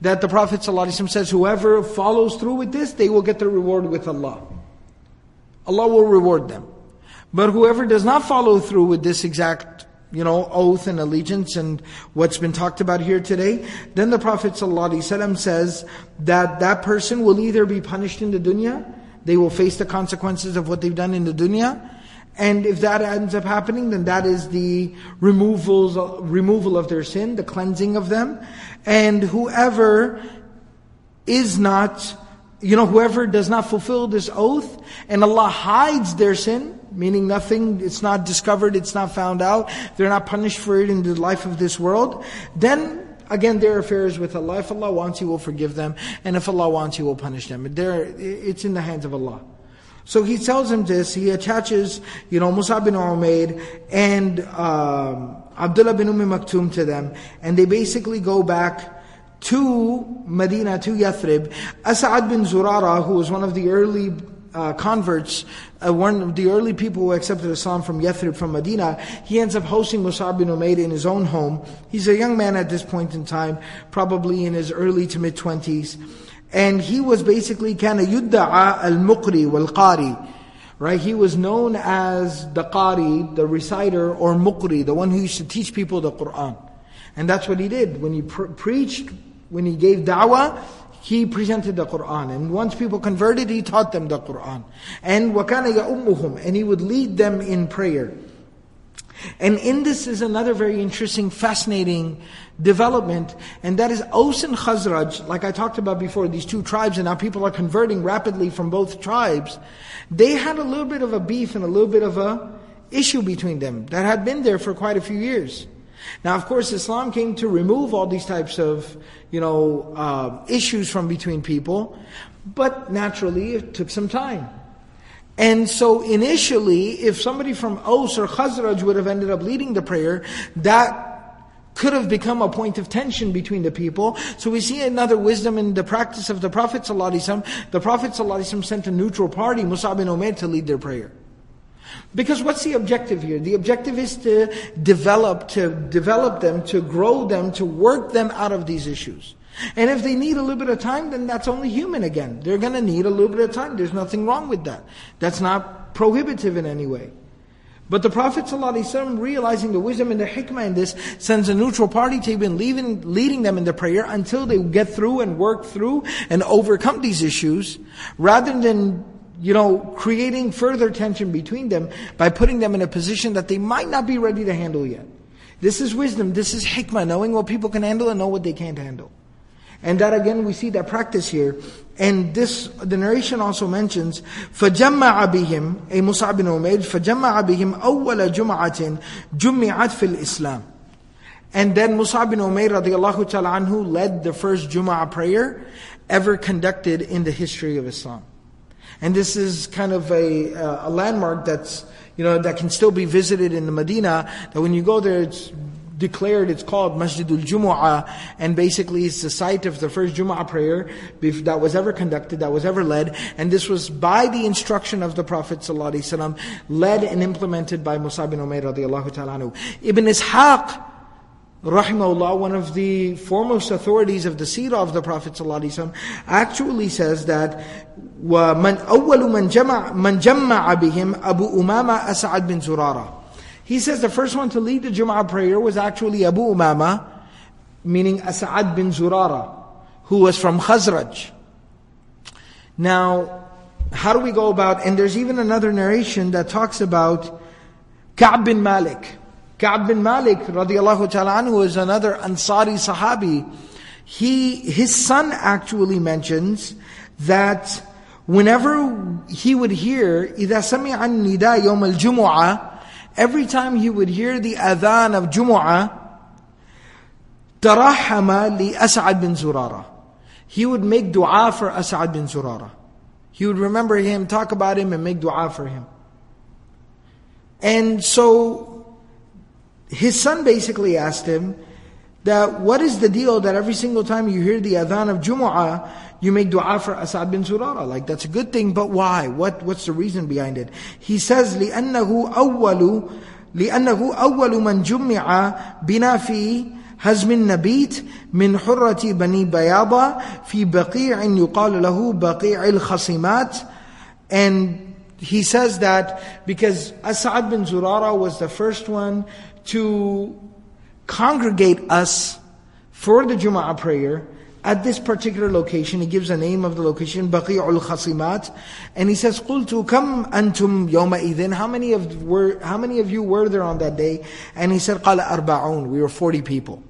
That the Prophet ﷺ says, whoever follows through with this, they will get their reward with Allah. Allah will reward them. But whoever does not follow through with this exact, you know, oath and allegiance and what's been talked about here today, then the Prophet ﷺ says that that person will either be punished in the dunya, they will face the consequences of what they've done in the dunya, and if that ends up happening, then that is the removals, removal of their sin, the cleansing of them. And whoever is not, you know, whoever does not fulfill this oath, and Allah hides their sin, meaning nothing, it's not discovered, it's not found out, they're not punished for it in the life of this world, then again, their affairs with Allah. If Allah wants, He will forgive them, and if Allah wants, He will punish them. It's in the hands of Allah. So he tells him this, he attaches, you know, Mus'ab bin Umair and um, Abdullah bin Umm Maktoum to them, and they basically go back to Medina, to Yathrib. As'ad bin Zurara, who was one of the early uh, converts, uh, one of the early people who accepted Islam from Yathrib, from Medina, he ends up hosting Musab bin Umair in his own home. He's a young man at this point in time, probably in his early to mid 20s. And he was basically kind yudda'a al-muqri wal-qari. Right? He was known as the qari, the reciter, or muqri, the one who used to teach people the Qur'an. And that's what he did. When he preached, when he gave da'wah, he presented the Qur'an. And once people converted, he taught them the Qur'an. And وَكَانَ يَأُمُّهُمْ And he would lead them in prayer. And in this is another very interesting, fascinating development, and that is Aus and Khazraj, like I talked about before, these two tribes, and now people are converting rapidly from both tribes. They had a little bit of a beef and a little bit of a issue between them that had been there for quite a few years. Now, of course, Islam came to remove all these types of, you know, uh, issues from between people, but naturally it took some time. And so initially, if somebody from Aus or Khazraj would have ended up leading the prayer, that could have become a point of tension between the people. So we see another wisdom in the practice of the Prophet ﷺ. The Prophet ﷺ sent a neutral party, Mus'ab bin Umair, to lead their prayer. Because what's the objective here? The objective is to develop, to develop them, to grow them, to work them out of these issues. And if they need a little bit of time, then that's only human again. They're going to need a little bit of time. There's nothing wrong with that. That's not prohibitive in any way. But the Prophet ﷺ, realizing the wisdom and the hikmah in this, sends a neutral party to even leading, leading them in the prayer until they get through and work through and overcome these issues, rather than you know, creating further tension between them by putting them in a position that they might not be ready to handle yet. This is wisdom, this is hikmah, knowing what people can handle and know what they can't handle. And that again, we see that practice here. And this, the narration also mentions, فَجَمَّعَ بِهِمْ أي مُصْعَبْ بن عمير فَجَمَّعَ بِهِمْ أَوَّلَ جُمْعَةٍ جُمِّعَتْ فِي الْإِسْلَامِ And then Mus'ab bin Umair radiallahu ta'ala anhu led the first Jum'ah prayer ever conducted in the history of Islam. And this is kind of a, uh, a landmark that's, you know, that can still be visited in the Medina, that when you go there, it's declared, it's called Masjidul Jumu'ah, and basically it's the site of the first Jumu'ah prayer that was ever conducted, that was ever led, and this was by the instruction of the Prophet ﷺ, led and implemented by Mus'ab bin Umair radiallahu ta'ala Ibn Ishaq, rahimahullah, one of the foremost authorities of the seerah of the Prophet ﷺ, actually says that وَمَنْ أَوَّلُ مَنْ جَمَعَ, مَنْ جَمَّعَ بِهِمْ أَبُو أُمَامَ أَسْعَدْ بن زُرَارَةَ he says the first one to lead the Jum'ah prayer was actually Abu Umama, meaning As'ad bin Zurara, who was from Khazraj. Now, how do we go about, and there's even another narration that talks about Ka'b bin Malik. Ka'b bin Malik, radiallahu ta'ala anhu, is another Ansari Sahabi. He, his son actually mentions that whenever he would hear, إِذَا سَمِعَ النِّدَى يَوْمَ الْجُمُعَةِ Every time he would hear the adhan of Jumu'ah, ترحم لأسعد bin Zurara. He would make dua for As'ad bin Zurara. He would remember him, talk about him, and make dua for him. And so, his son basically asked him that what is the deal that every single time you hear the adhan of Jumu'ah, you make dua for As'ad bin Zurara. Like that's a good thing, but why? What, what's the reason behind it? He says, لِأَنَّهُ أَوَّلُ li أول من جمع بنا في هزم النبيت من حرة بني بياضة في بقيع يقال له بقيع الخصيمات and he says that because As'ad bin Zurara was the first one to congregate us for the Jum'ah prayer at this particular location. He gives the name of the location, Baqi'ul Khasimat, and he says, "Qultu kam antum yawma idin." How many of were how many of you were there on that day? And he said, "Qala arba'un." We were forty people.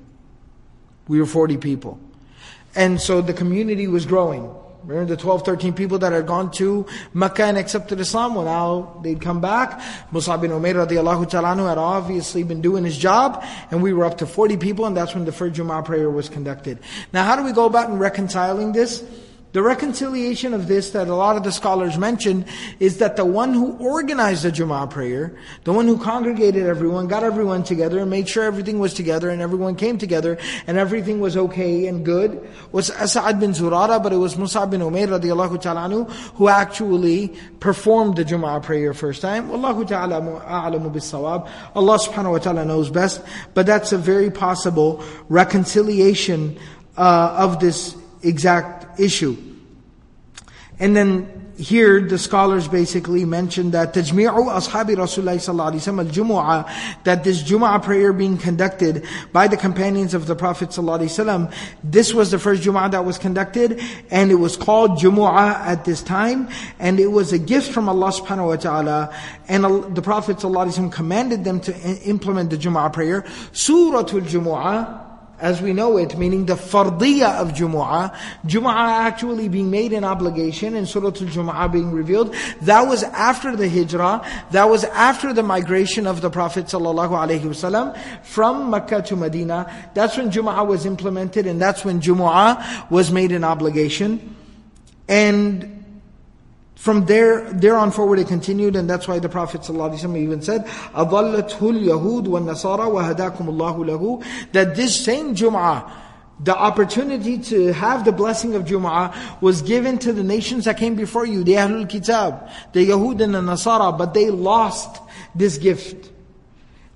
We were forty people. And so the community was growing. Remember the 12, 13 people that had gone to Mecca and accepted Islam? Well, now they'd come back. Mus'ab bin Umair radiallahu ta'ala had obviously been doing his job, and we were up to 40 people, and that's when the first Jum'ah prayer was conducted. Now, how do we go about in reconciling this? The reconciliation of this that a lot of the scholars mention is that the one who organized the Jum'ah prayer, the one who congregated everyone, got everyone together and made sure everything was together and everyone came together and everything was okay and good, was As'ad bin Zurara, but it was Mus'ab bin Umair radiallahu ta'ala anhu, who actually performed the Jum'ah prayer first time. Wallahu ta'ala a'lamu bis Allah subhanahu wa ta'ala knows best, but that's a very possible reconciliation uh, of this exact issue. And then here the scholars basically mention that tajmi'u ashabi Rasulullah sallallahu alaihi wasallam al-jumu'ah that this Jumu'ah prayer being conducted by the companions of the Prophet sallallahu this was the first Jumu'ah that was conducted and it was called Jumu'ah at this time and it was a gift from Allah subhanahu wa ta'ala and the Prophet sallallahu commanded them to implement the Jumu'ah prayer. Suratul Jumu'ah as we know it, meaning the fardiyah of Jumu'ah, Jumu'ah actually being made an obligation and Surah Al-Jumu'ah being revealed, that was after the hijrah, that was after the migration of the Prophet ﷺ from Mecca to Medina. That's when Jumu'ah was implemented and that's when Jumu'ah was made an obligation. And from there, there on forward it continued, and that's why the Prophet ﷺ even said, أَضَلَّتْهُ الْيَهُودُ وَالنَّصَارَى وَهَدَاكُمُ اللَّهُ لَهُ That this same Jum'ah, the opportunity to have the blessing of Jum'ah was given to the nations that came before you, the Ahlul Kitab, the Yahud and the Nasara, but they lost this gift.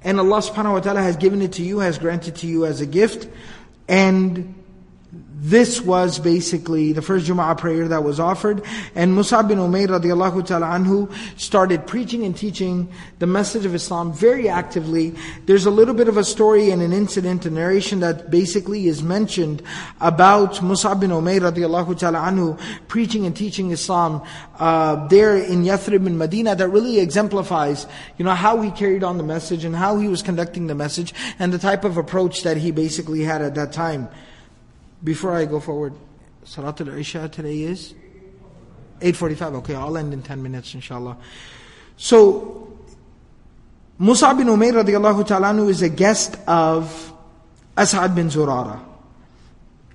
And Allah subhanahu wa ta'ala has given it to you, has granted to you as a gift, and this was basically the first Jum'ah prayer that was offered. And Mus'ab bin Umair radiallahu ta'ala anhu started preaching and teaching the message of Islam very actively. There's a little bit of a story and an incident, a narration that basically is mentioned about Mus'ab bin Umair radiallahu ta'ala anhu preaching and teaching Islam uh, there in Yathrib in Medina that really exemplifies, you know, how he carried on the message and how he was conducting the message and the type of approach that he basically had at that time. Before I go forward, Salatul Isha today is 8.45. Okay, I'll end in 10 minutes inshallah. So, Mus'ab bin Umair radiallahu ta'ala is a guest of As'ad bin Zurara.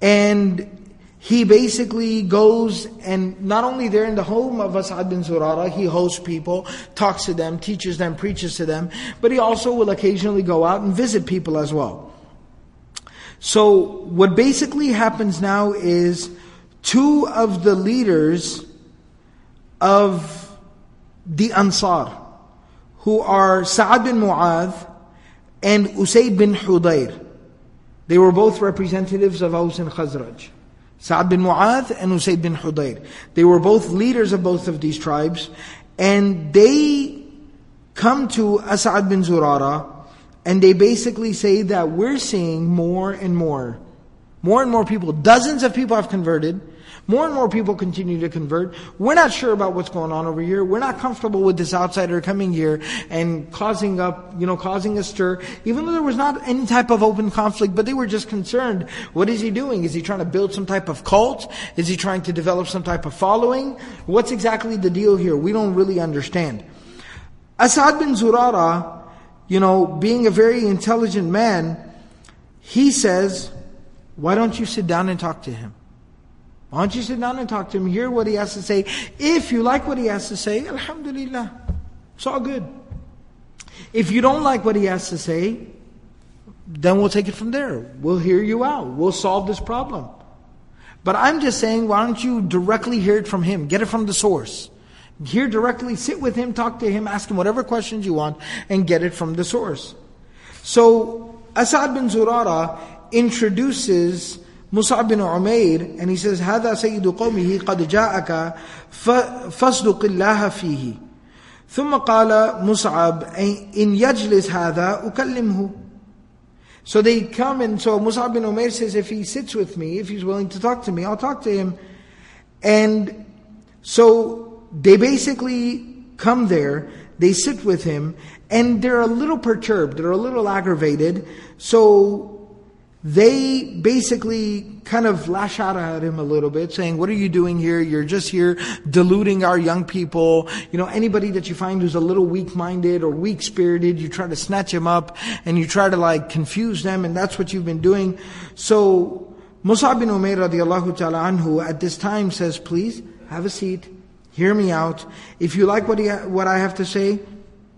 And he basically goes and not only there in the home of As'ad bin Zurara, he hosts people, talks to them, teaches them, preaches to them, but he also will occasionally go out and visit people as well. So what basically happens now is two of the leaders of the Ansar, who are Sa'ad bin Mu'adh and Usayd bin Hudayr. They were both representatives of Aus and Khazraj. Sa'ad bin Mu'adh and Usayd bin Hudayr. They were both leaders of both of these tribes, and they come to As'ad bin Zurara and they basically say that we're seeing more and more, more and more people, dozens of people have converted, more and more people continue to convert. We're not sure about what's going on over here. We're not comfortable with this outsider coming here and causing up, you know, causing a stir, even though there was not any type of open conflict, but they were just concerned. What is he doing? Is he trying to build some type of cult? Is he trying to develop some type of following? What's exactly the deal here? We don't really understand. Asad bin Zurara, you know, being a very intelligent man, he says, why don't you sit down and talk to him? Why don't you sit down and talk to him, hear what he has to say? If you like what he has to say, Alhamdulillah, it's all good. If you don't like what he has to say, then we'll take it from there. We'll hear you out. We'll solve this problem. But I'm just saying, why don't you directly hear it from him? Get it from the source. Hear directly, sit with him, talk to him, ask him whatever questions you want, and get it from the source. So, Asad bin Zurara introduces Mus'ab bin Umair, and he says, هذا سيد قومه قد جاءك فاصدق الله فيه. ثم قال مصعب إن يجلس هذا أكلمه. So they come and so Mus'ab bin Umair says, if he sits with me, if he's willing to talk to me, I'll talk to him. And so they basically come there, they sit with him, and they're a little perturbed, they're a little aggravated, so they basically kind of lash out at him a little bit, saying, what are you doing here? You're just here deluding our young people. You know, anybody that you find who's a little weak-minded or weak-spirited, you try to snatch him up and you try to like confuse them and that's what you've been doing. So, Mus'ab bin Umair radiallahu ta'ala anhu at this time says, please, have a seat, hear me out. If you like what, he, what I have to say,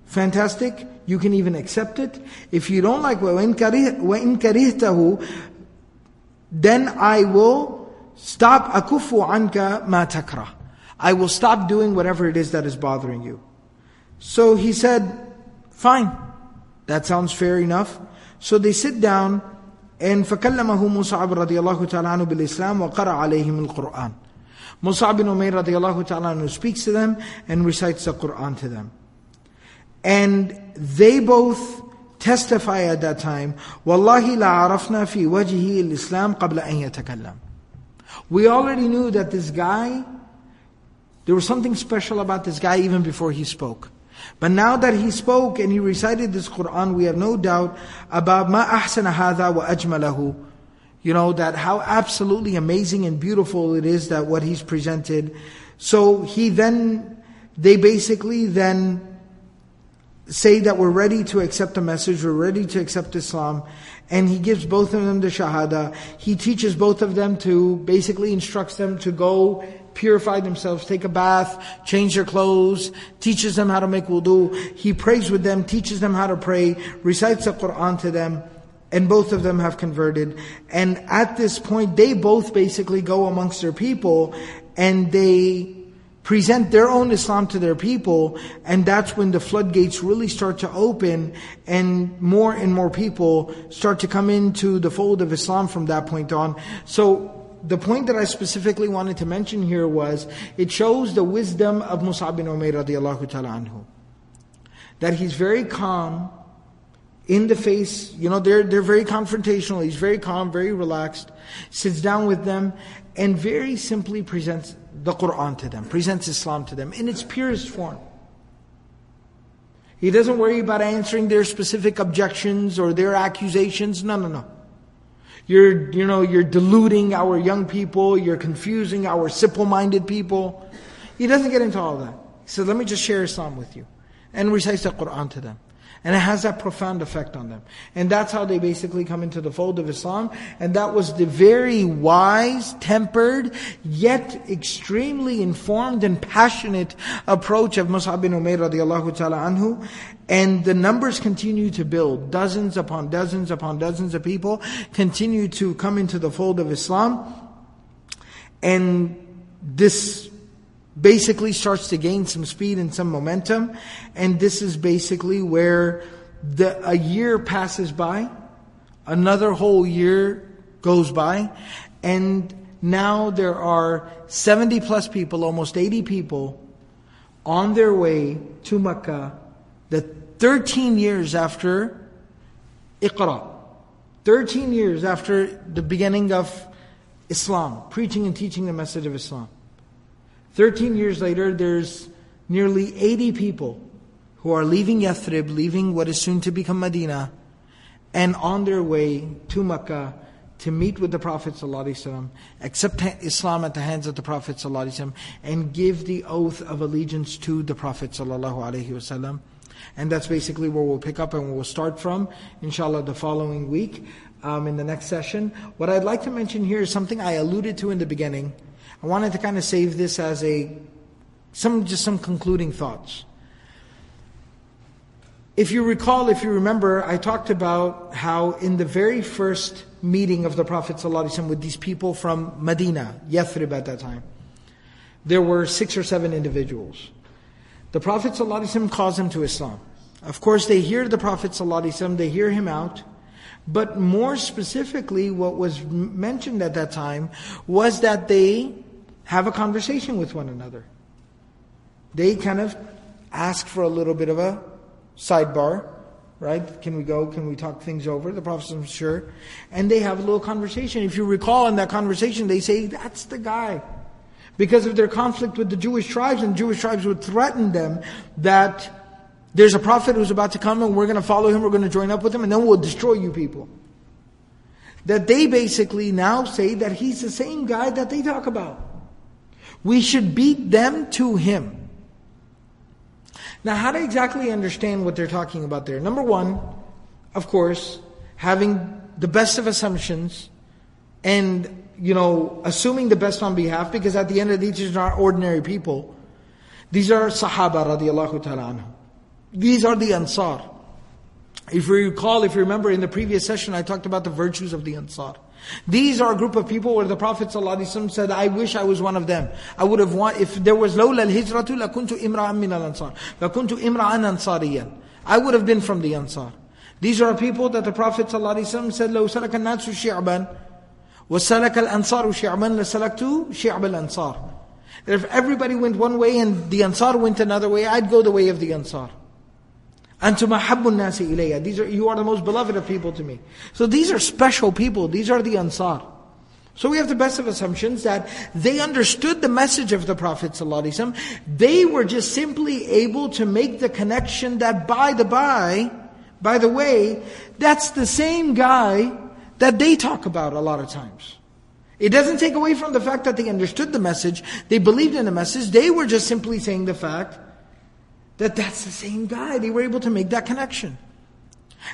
fantastic. You can even accept it. If you don't like وَإِن كَرِهْتَهُ then I will stop akufu anka ma takra. I will stop doing whatever it is that is bothering you. So he said, fine. That sounds fair enough. So they sit down and فكلمه مصعب رضي الله تعالى عنه بالإسلام وقرأ عليهم القرآن. Mus'ab bin Umayr radiallahu ta'ala speaks to them and recites the Quran to them. And they both testify at that time, Wallahi la arafna fi wajhi al-Islam qabla an yatakallam. We already knew that this guy, there was something special about this guy even before he spoke. But now that he spoke and he recited this Quran, we have no doubt about ma ahsana hadha wa ajmalahu. You know, that how absolutely amazing and beautiful it is that what he's presented. So he then, they basically then say that we're ready to accept the message, we're ready to accept Islam, and he gives both of them the Shahada. He teaches both of them to, basically instructs them to go purify themselves, take a bath, change their clothes, teaches them how to make wudu. He prays with them, teaches them how to pray, recites the Quran to them, and both of them have converted. And at this point, they both basically go amongst their people, and they present their own Islam to their people, and that's when the floodgates really start to open, and more and more people start to come into the fold of Islam from that point on. So, the point that I specifically wanted to mention here was, it shows the wisdom of Mus'ab bin Umayr radiallahu ta'ala anhu. That he's very calm, in the face, you know, they're, they're very confrontational, he's very calm, very relaxed, sits down with them, and very simply presents the Quran to them, presents Islam to them in its purest form. He doesn't worry about answering their specific objections or their accusations. No, no, no. You're, you know, you're deluding our young people. You're confusing our simple-minded people. He doesn't get into all that. He says, let me just share Islam with you. And recites the Quran to them. And it has that profound effect on them. And that's how they basically come into the fold of Islam. And that was the very wise, tempered, yet extremely informed and passionate approach of Mus'ab bin Umayr radiallahu ta'ala anhu. And the numbers continue to build. Dozens upon dozens upon dozens of people continue to come into the fold of Islam. And this basically starts to gain some speed and some momentum. And this is basically where the, a year passes by, another whole year goes by, and now there are 70 plus people, almost 80 people, on their way to Mecca, the 13 years after Iqra. 13 years after the beginning of Islam, preaching and teaching the message of Islam. 13 years later, there's nearly 80 people who are leaving Yathrib, leaving what is soon to become Medina, and on their way to Mecca to meet with the Prophet ﷺ, accept Islam at the hands of the Prophet ﷺ, and give the oath of allegiance to the Prophet ﷺ. And that's basically where we'll pick up and we'll start from, inshallah, the following week um, in the next session. What I'd like to mention here is something I alluded to in the beginning. I wanted to kind of save this as a some just some concluding thoughts. If you recall, if you remember, I talked about how in the very first meeting of the Prophet ﷺ with these people from Medina, Yathrib at that time, there were six or seven individuals. The Prophet ﷺ calls them to Islam. Of course, they hear the Prophet ﷺ, they hear him out, but more specifically, what was mentioned at that time was that they have a conversation with one another. They kind of ask for a little bit of a sidebar, right? Can we go? Can we talk things over? The Prophet says, sure. And they have a little conversation. If you recall in that conversation, they say, that's the guy. Because of their conflict with the Jewish tribes, and Jewish tribes would threaten them that there's a prophet who's about to come and we're going to follow him, we're going to join up with him, and then we'll destroy you people. that they basically now say that he's the same guy that they talk about. We should beat them to him. Now, how to exactly understand what they're talking about there? Number one, of course, having the best of assumptions and, you know, assuming the best on behalf, because at the end of the day, these are not ordinary people. These are Sahaba radiallahu ta'ala anhu. These are the Ansar. If you recall, if you remember in the previous session, I talked about the virtues of the Ansar. These are a group of people where the Prophet ﷺ said, I wish I was one of them. I would have want, if there was لولا الهجرة لكنت امرأ من الأنصار. لكنت امرأ أنصاريا. I would have been from the Ansar. These are people that the Prophet ﷺ said, لو سلك الناس شعبا وسلك الأنصار شعبا لسلكت شعب الأنصار. That if everybody went one way and the Ansar went another way, I'd go the way of the Ansar. Antum ahabbu nasi ilayya. These are, you are the most beloved of people to me. So these are special people. These are the Ansar. So we have the best of assumptions that they understood the message of the Prophet ﷺ. They were just simply able to make the connection that by the by, by the way, that's the same guy that they talk about a lot of times. It doesn't take away from the fact that they understood the message, they believed in the message, they were just simply saying the fact that that's the same guy. They were able to make that connection.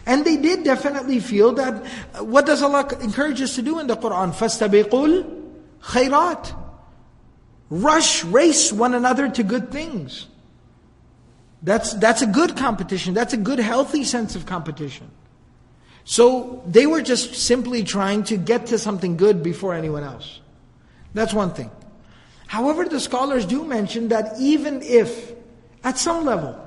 And they did definitely feel that, uh, what does Allah encourage us to do in the Quran? فَاسْتَبِقُوا khairat. Rush, race one another to good things. That's, that's a good competition. That's a good, healthy sense of competition. So they were just simply trying to get to something good before anyone else. That's one thing. However, the scholars do mention that even if at some level.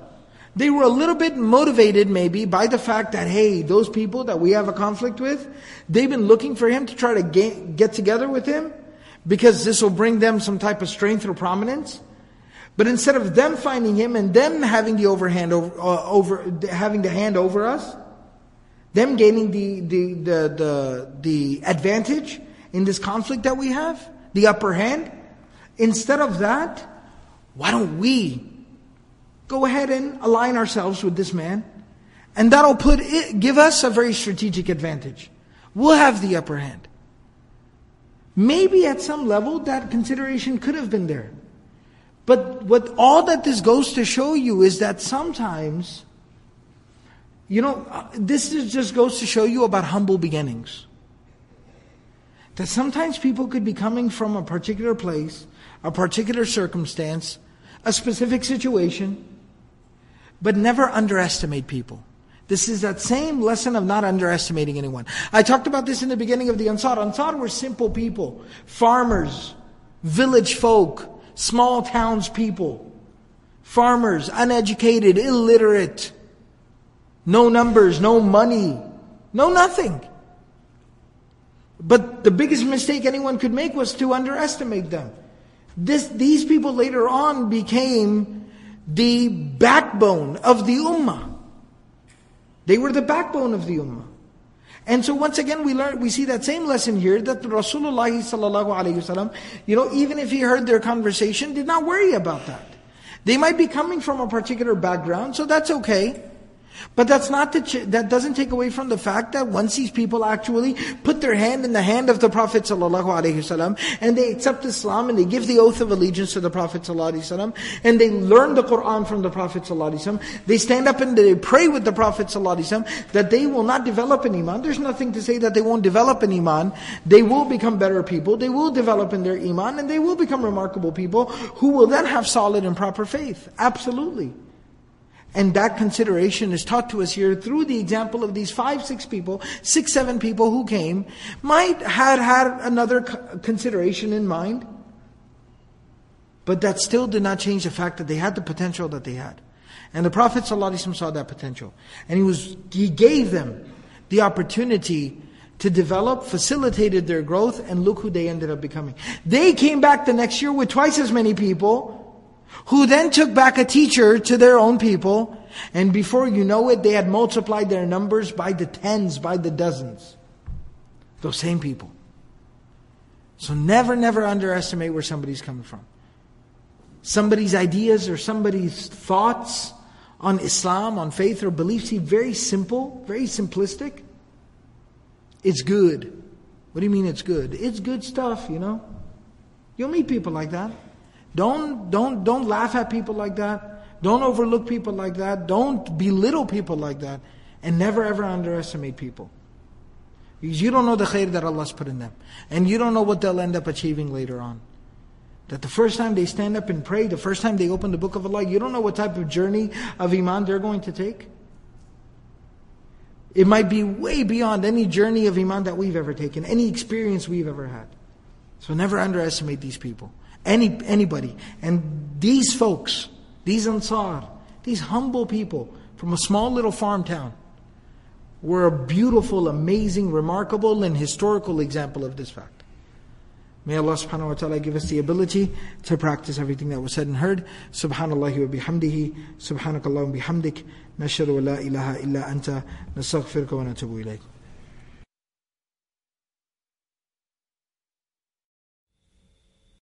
They were a little bit motivated maybe by the fact that, hey, those people that we have a conflict with, they've been looking for him to try to get, get together with him because this will bring them some type of strength or prominence. But instead of them finding him and them having the overhand over, uh, over having the hand over us, them gaining the, the, the, the, the advantage in this conflict that we have, the upper hand, instead of that, why don't we go ahead and align ourselves with this man. And that'll put it, give us a very strategic advantage. We'll have the upper hand. Maybe at some level that consideration could have been there. But what all that this goes to show you is that sometimes, you know, uh, this just goes to show you about humble beginnings. That sometimes people could be coming from a particular place, a particular circumstance, a specific situation, but never underestimate people. This is that same lesson of not underestimating anyone. I talked about this in the beginning of the Ansar. Ansar were simple people, farmers, village folk, small towns people, farmers, uneducated, illiterate, no numbers, no money, no nothing. But the biggest mistake anyone could make was to underestimate them. This, these people later on became the backbone of the ummah. They were the backbone of the ummah. And so once again we learn, we see that same lesson here that Rasulullah sallallahu wasallam, you know, even if he heard their conversation, did not worry about that. They might be coming from a particular background, so that's okay. But that's not the ch- that doesn't take away from the fact that once these people actually put their hand in the hand of the Prophet ﷺ and they accept Islam and they give the oath of allegiance to the Prophet ﷺ and they learn the Quran from the Prophet ﷺ, they stand up and they pray with the Prophet ﷺ that they will not develop an iman. There's nothing to say that they won't develop an iman. They will become better people. They will develop in their iman and they will become remarkable people who will then have solid and proper faith. Absolutely. And that consideration is taught to us here through the example of these five, six people, six, seven people who came, might had had another consideration in mind. But that still did not change the fact that they had the potential that they had. And the Prophet saw that potential. And he was he gave them the opportunity to develop, facilitated their growth, and look who they ended up becoming. They came back the next year with twice as many people, who then took back a teacher to their own people, and before you know it, they had multiplied their numbers by the tens, by the dozens. Those same people. So never, never underestimate where somebody's coming from. Somebody's ideas or somebody's thoughts on Islam, on faith or beliefs, seem very simple, very simplistic. It's good. What do you mean it's good? It's good stuff, you know. You'll meet people like that. Don't don't don't laugh at people like that. Don't overlook people like that. Don't belittle people like that. And never ever underestimate people. Because you don't know the khair that Allah's put in them. And you don't know what they'll end up achieving later on. That the first time they stand up and pray, the first time they open the book of Allah, you don't know what type of journey of Iman they're going to take. It might be way beyond any journey of Iman that we've ever taken, any experience we've ever had. So never underestimate these people. Any, anybody. And these folks, these Ansar, these humble people from a small little farm town, were a beautiful, amazing, remarkable, and historical example of this fact. May Allah subhanahu wa ta'ala give us the ability to practice everything that was said and heard. Subhanallah wa bihamdihi, subhanakallah wa bihamdik, nashadu wa la ilaha illa anta, nastaghfiruka wa natubu ilayk.